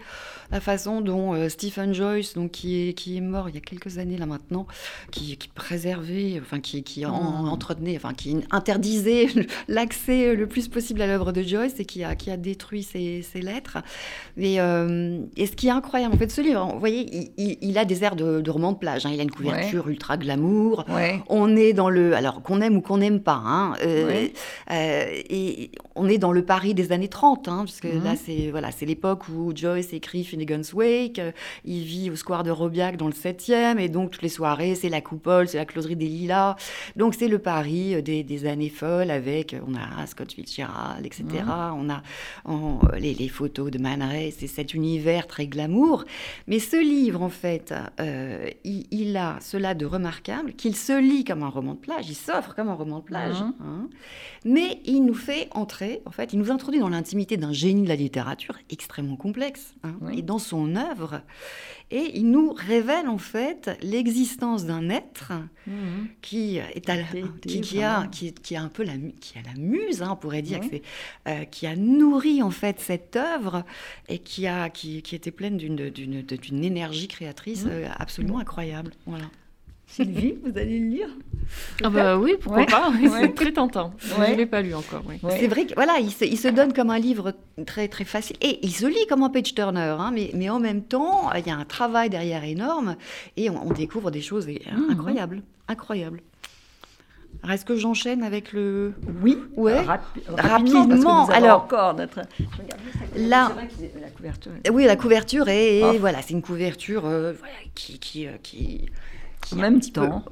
la façon dont euh, Stephen Joyce, donc, qui, est, qui est mort il y a quelques années, là, maintenant, qui, qui préservait, enfin, qui, qui en- Mm. entretenait, enfin, qui interdisait l'accès le plus possible à l'œuvre de Joyce et qui a, qui a détruit ses, ses lettres. Et, euh, et ce qui est incroyable, en fait, ce livre, vous voyez, il, il- il a des airs de, de roman plage. hein. Il a une couverture ultra glamour. Ouais. On est dans le, alors qu'on aime ou qu'on n'aime pas, hein, euh, Ouais. euh, et on est dans le Paris des années 30, hein, puisque Mhm. là c'est voilà, l'époque où Joyce écrit Finnegan's Wake, euh, il vit au square de Robiac dans le 7e, et donc toutes les soirées c'est la coupole, c'est la closerie des Lilas, donc c'est le Paris des, des années folles avec, on a Scott Fitzgerald, etc. On a on- les, les photos de Man Ray, c'est cet univers très glamour. Mais ce livre, en fait, euh, il, il a cela de remarquable qu'il se lit comme un roman de plage, il s'offre comme un roman de plage, Mhm. hein. mais il nous fait entrer, en fait, il nous introduit dans l'intimité d'un génie de la littérature extrêmement complexe, hein, et dans son œuvre, et il nous révèle en fait l'existence d'un être Mhm. qui est à la- Qui qui, a qui, qui a un peu la qui a la muse hein, on pourrait dire que euh, qui a nourri en fait cette œuvre et qui a qui, qui était pleine d'une d'une d'une énergie créatrice Mhm. euh, absolument incroyable voilà Sylvie, vous allez le lire Ah bah oui, pourquoi Ouais. pas Ouais. C'est très tentant. Ouais. Je ne l'ai pas lu encore, oui. Ouais. c'est vrai que voilà il se, il se donne comme un livre très très facile et il se lit comme un page turner hein, mais mais en même temps il y a un travail derrière énorme et on, on découvre des choses euh, Mhm. incroyables incroyables est-ce que j'enchaîne avec le Oui, Ouais. rapi- Rapidement, parce que nous avons alors- encore notre. Je regarde juste la couverture. Là- que la couverture. Oui, la couverture est, Oh. voilà, c'est une couverture euh, voilà, qui, qui, euh, qui, qui En même peu- temps.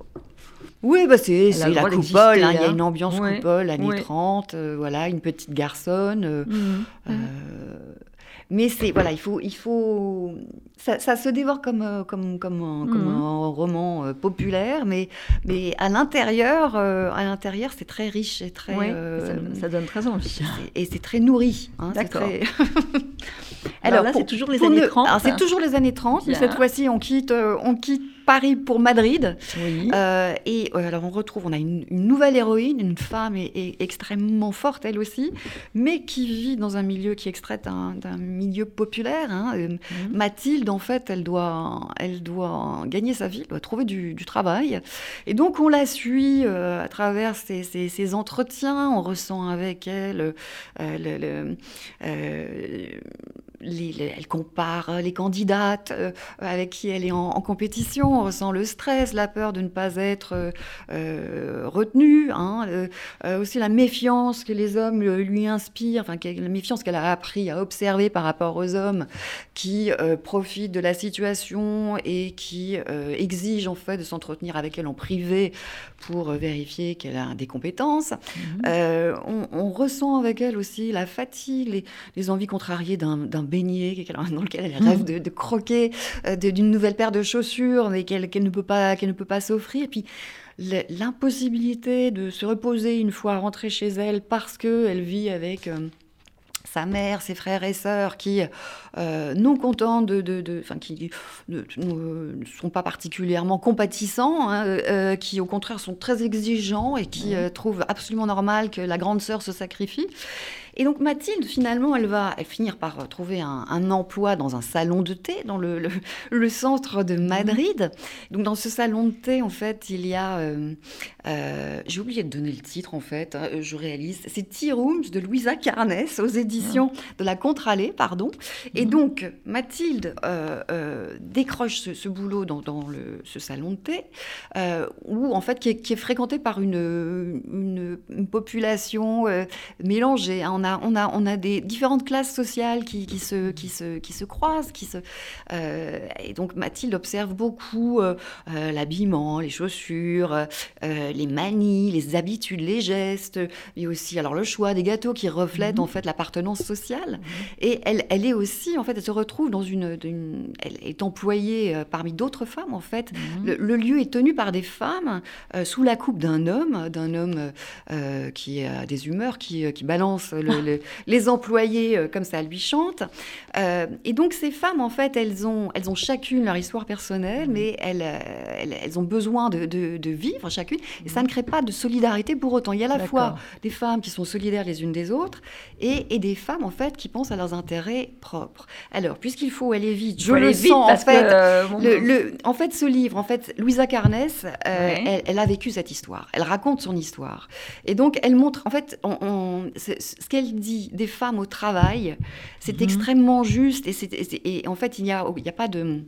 Oui, bah c'est la coupole, hein, il y a hein. une ambiance Ouais. coupole, années Ouais. 30, euh, voilà, une petite garçonne. euh, Mhm. euh, mais c'est voilà, il faut, il faut, ça, ça se dévore comme comme comme un, comme un roman populaire, mais mais à l'intérieur, à l'intérieur, c'est très riche et très Ouais, ça, ça donne très envie. et c'est très nourri. hein, D'accord. très- Alors là, c'est toujours les années ne- 30. alors, c'est toujours les années 30, mais cette fois-ci, on quitte, on quitte Paris pour Madrid. Oui. Euh, et euh, alors, on retrouve, on a une, une nouvelle héroïne, une femme et, et extrêmement forte, elle aussi, mais qui vit dans un milieu qui est extrait d'un milieu populaire. hein. Euh, Mhm. Mathilde, en fait, elle doit, elle doit gagner sa vie, elle doit trouver du, du travail. Et donc, on la suit euh, à travers ses, ses- ses entretiens, on ressent avec elle le- le- les- les- elle compare les candidates euh, avec qui elle est en, en compétition, on ressent le stress, la peur de ne pas être euh, euh, retenue, hein, euh, euh, aussi la méfiance que les hommes euh, lui inspirent, enfin la méfiance qu'elle a appris à observer par rapport aux hommes qui euh, profitent de la situation et qui euh, exigent en fait de s'entretenir avec elle en privé pour euh, vérifier qu'elle a des compétences. Mhm. Euh, on, on ressent avec elle aussi la fatigue, les, les envies contrariées d'un d'un beignet dans lequel elle rêve de, de croquer, euh, d'une nouvelle paire de chaussures, mais qu'elle ne peut pas, qu'elle ne peut pas s'offrir. Et puis l'impossibilité de se reposer une fois rentrée chez elle parce qu'elle vit avec euh, sa mère, ses frères et sœurs qui, euh, non contents de, de, qui ne, sont pas particulièrement compatissants, hein, euh, qui au contraire sont très exigeants et qui euh, trouvent absolument normal que la grande sœur se sacrifie. Et donc Mathilde, finalement, elle va elle finir par euh, trouver un, un emploi dans un salon de thé dans le, le- le centre de Madrid. Donc dans ce salon de thé, en fait, il y a... euh, euh, J'ai oublié de donner le titre, en fait, hein, je réalise. C'est Tea Rooms de Louisa Carnes aux éditions éditions de la Contralée, pardon. Et donc, Mathilde décroche ce, boulot dans, le, ce salon de thé, où, en fait, qui est, fréquenté par une, une, population mélangée. Hein. On a, on, a, on a des différentes classes sociales qui, qui, se, qui, se, qui se croisent. Qui se, et donc, Mathilde observe beaucoup l'habillement, les chaussures, les manies, les habitudes, les gestes, mais aussi alors le choix des gâteaux qui reflètent en mhm. fait l'appartenance sociale. Mhm. Et elle, elle est aussi en fait, elle se retrouve dans une, elle est employée euh, parmi d'autres femmes en fait. Mhm. Le, lieu est tenu par des femmes euh, sous la coupe d'un homme, d'un homme euh, qui a des humeurs, qui, qui balance les employés comme ça, lui chante. et donc ces femmes en fait, elles ont, elles ont chacune leur histoire personnelle, mais elles, elles, ont besoin de, de, de vivre chacune. Et ça ne crée pas de solidarité pour autant. Il y a à la fois des femmes qui sont solidaires les unes des autres et, des femmes en fait qui pensent à leurs intérêts propres. Alors, puisqu'il faut aller vite, je le sens en fait. Euh, le, en fait, ce livre, en fait, Louisa Carnes, euh, elle, a vécu cette histoire. Elle raconte son histoire et donc elle montre en fait ce qu'elle dit des femmes au travail, c'est mhm. extrêmement juste et, et, en fait il n'y a, il y a pas de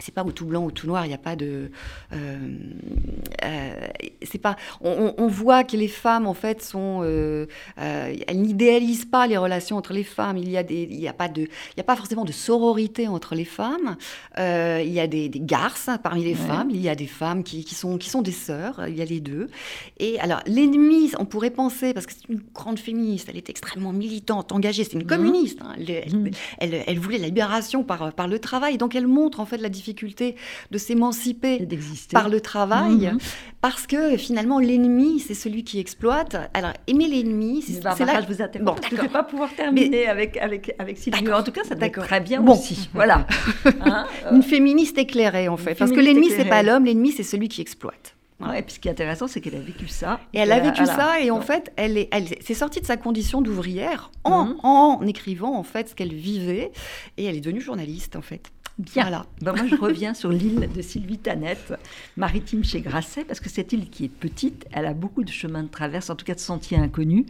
c'est pas ou tout blanc ou tout noir, il n'y a pas de. Euh, euh, c'est pas. On, voit que les femmes en fait sont. Euh, elles n'idéalisent pas les relations entre les femmes. Il y a des. Il y a pas de. Il y a pas forcément de sororité entre les femmes. il y a des, garces parmi les femmes. Il y a des femmes qui, qui, sont qui sont des sœurs. Il y a les deux. Et alors l'ennemi, on pourrait penser parce que c'est une grande féministe. Elle est extrêmement militante, engagée. C'est une mmh. communiste. Hein. Mmh. Elle, elle, voulait la libération par par le travail. Donc elle montre en fait la difficulté difficulté de s'émanciper par le travail, mhm. parce que finalement l'ennemi, c'est celui qui exploite. Alors aimer l'ennemi, c'est là je vous interromps. je ne vais pas pouvoir terminer avec avec avec Sylvie. En tout cas, ça d'accord très bien bon. aussi. Voilà. Hein, Une féministe éclairée en fait, parce que l'ennemi c'est pas l'homme, l'ennemi c'est celui qui exploite. et puis ce qui est intéressant, c'est qu'elle a vécu ça. Et elle a vécu ça, et en fait, elle est, elle s'est sortie de sa condition d'ouvrière en, mhm. en, écrivant en fait ce qu'elle vivait, et elle est devenue journaliste en fait. Bien. Voilà. Ben, moi, je reviens sur l'île de Sylvie Tanette, maritime chez Grasset, parce que cette île qui est petite, elle a beaucoup de chemins de traverse, en tout cas de sentiers inconnus.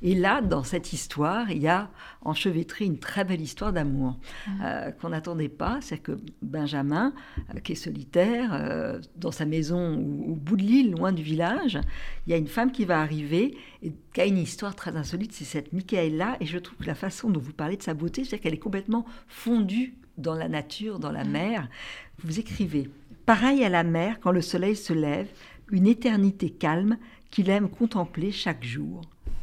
Et là, dans cette histoire, il y a enchevêtré une très belle histoire d'amour mmh. euh, qu'on n'attendait pas. C'est que Benjamin, euh, qui est solitaire, euh, dans sa maison au, bout de l'île, loin du village, il y a une femme qui va arriver et qui a une histoire très insolite. C'est cette Michaela. Et je trouve que la façon dont vous parlez de sa beauté, c'est qu'elle est complètement fondue dans la nature, dans la mer. Vous écrivez Pareil à la mer quand le soleil se lève, une éternité calme qu'il aime contempler chaque jour.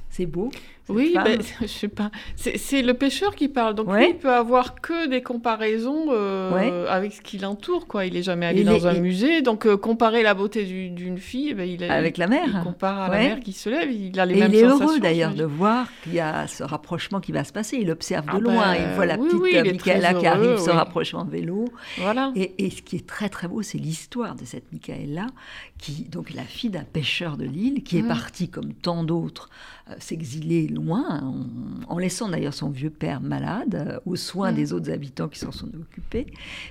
C'est beau? Oui, ben, je sais pas. C'est le pêcheur qui parle. Donc lui, il peut avoir que des comparaisons euh, avec ce qui l'entoure. Quoi. Il est jamais allé dans un musée. Donc euh, comparer la beauté d'une fille, ben, il avec la mer. Il compare à la mer qui se lève. Il a les et mêmes il est heureux d'ailleurs de voir qu'il y a ce rapprochement qui va se passer. Il observe de ah loin. Ben, il voit la petite oui, Michaela qui arrive, ce rapprochement en vélo. Voilà. Et, et, ce qui est très très beau, c'est l'histoire de cette Michaela, qui donc la fille d'un pêcheur de l'île, qui est mm. parti comme tant d'autres euh, s'exiler loin en laissant d'ailleurs son vieux père malade, euh, aux soins mm. des autres habitants qui s'en sont occupés.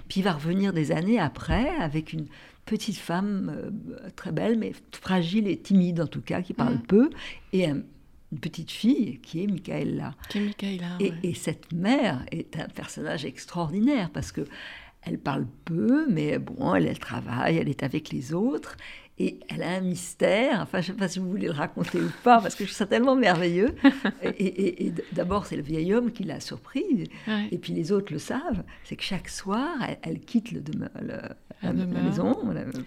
Puis il va revenir des années après avec une petite femme euh, très belle, mais fragile et timide en tout cas, qui parle mm. peu, et une petite fille qui est Michaela. Qui est Michaela, et, et, cette mère est un personnage extraordinaire parce que elle parle peu, mais bon, elle, elle travaille, elle est avec les autres. Et elle a un mystère, enfin je ne sais pas si vous voulez le raconter ou pas, parce que je trouve ça tellement merveilleux. Et, d'abord, c'est le vieil homme qui l'a surprise, et puis les autres le savent, c'est que chaque soir, elle, quitte le, la, maison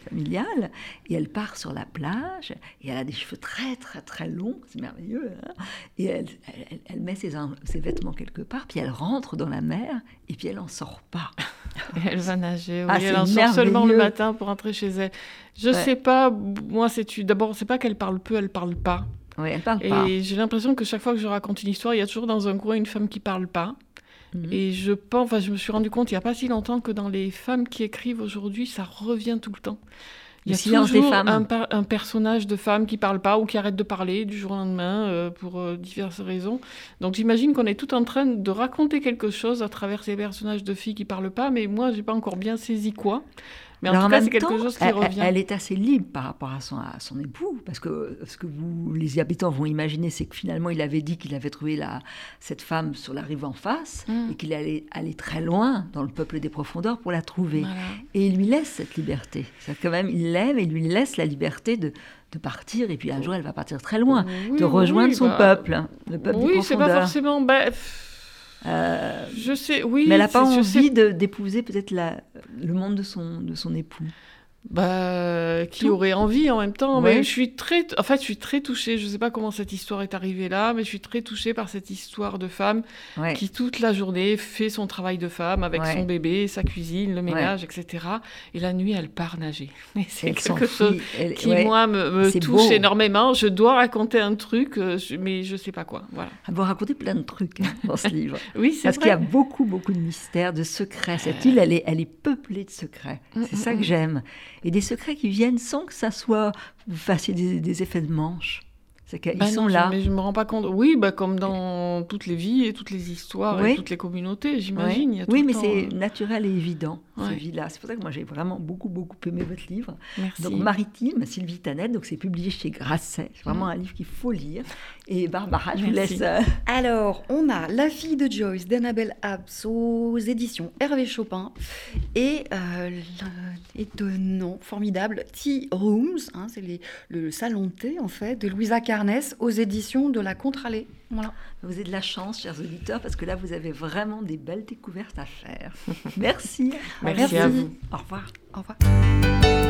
familiale, et elle part sur la plage, et elle a des cheveux très très très longs, c'est merveilleux, hein. et elle, elle, met ses, ses, vêtements quelque part, puis elle rentre dans la mer, et puis elle n'en sort pas. elle va nager, oui, ah, elle en sort seulement le matin pour rentrer chez elle. Je sais pas, moi, c'est d'abord, c'est pas qu'elle parle peu, elle parle pas. Oui, elle parle pas. Et j'ai l'impression que chaque fois que je raconte une histoire, il y a toujours dans un coin une femme qui parle pas. Mhm. Et je pense, enfin, je me suis rendu compte il y a pas si longtemps que dans les femmes qui écrivent aujourd'hui, ça revient tout le temps. Il y a toujours un, un, personnage de femme qui parle pas ou qui arrête de parler du jour au lendemain euh, pour euh, diverses raisons. Donc j'imagine qu'on est tout en train de raconter quelque chose à travers ces personnages de filles qui parlent pas, mais moi j'ai pas encore bien saisi quoi. Mais en Alors, tout cas, même c'est quelque temps, chose qui elle, revient. elle est assez libre par rapport à son, à son époux, parce que ce que vous, les habitants vont imaginer, c'est que finalement, il avait dit qu'il avait trouvé la, cette femme sur la rive en face Mm. et qu'il allait aller très loin dans le peuple des profondeurs pour la trouver. Voilà. Et il lui laisse cette liberté. C'est quand même, il l'aime et il lui laisse la liberté de, de partir. Et puis un jour, elle va partir très loin, Oui, de rejoindre oui, son bah, peuple, le peuple des Oui, c'est pas forcément. bah, pff, Euh, je sais, oui. mais elle n'a pas envie de- d'épouser peut-être la- le monde de son, de son époux. Bah, qui Tout. aurait envie en même temps. Ouais. Mais je suis très, en fait, je suis très touchée. Je sais pas comment cette histoire est arrivée là, mais je suis très touchée par cette histoire de femme Ouais. qui toute la journée fait son travail de femme avec Ouais. son bébé, sa cuisine, le ménage, etc. Et la nuit, elle part nager. C'est quelque chose elle- qui moi me, touche beau. énormément. Je dois raconter un truc, euh, je- mais je sais pas quoi. Voilà. Elle va raconter plein de trucs hein, dans ce livre. Oui, c'est Parce qu'il y a beaucoup, beaucoup de mystères, de secrets. Cette île, elle est, elle est peuplée de secrets. C'est ça que j'aime. Et des secrets qui viennent sans que ça soit, vous fassiez des, des effets de manche. C'est qu'ils Bah sont non, là. Mais je me rends pas compte. Oui, bah comme dans toutes les vies et toutes les histoires Oui. et toutes les communautés, j'imagine. Oui, mais temps, c'est euh, naturel et évident, ces Ouais. vies-là. C'est pour ça que moi, j'ai vraiment beaucoup, beaucoup aimé votre livre. Merci. Donc, Maritime, Sylvie Tanet, donc c'est publié chez Grasset. C'est vraiment un livre qu'il faut lire. Et Barbara, je vous laisse... euh, Alors, on a La fille de Joyce d'Annabelle Abs aux éditions Hervé Chopin et euh, l'étonnant, formidable Tea Rooms, hein, c'est les- le salon de thé en fait, de Louisa Aux éditions de La Contralée. Voilà. Vous avez de la chance, chers auditeurs, parce que là, vous avez vraiment des belles découvertes à faire. Merci. Merci à vous. Au revoir. Au revoir.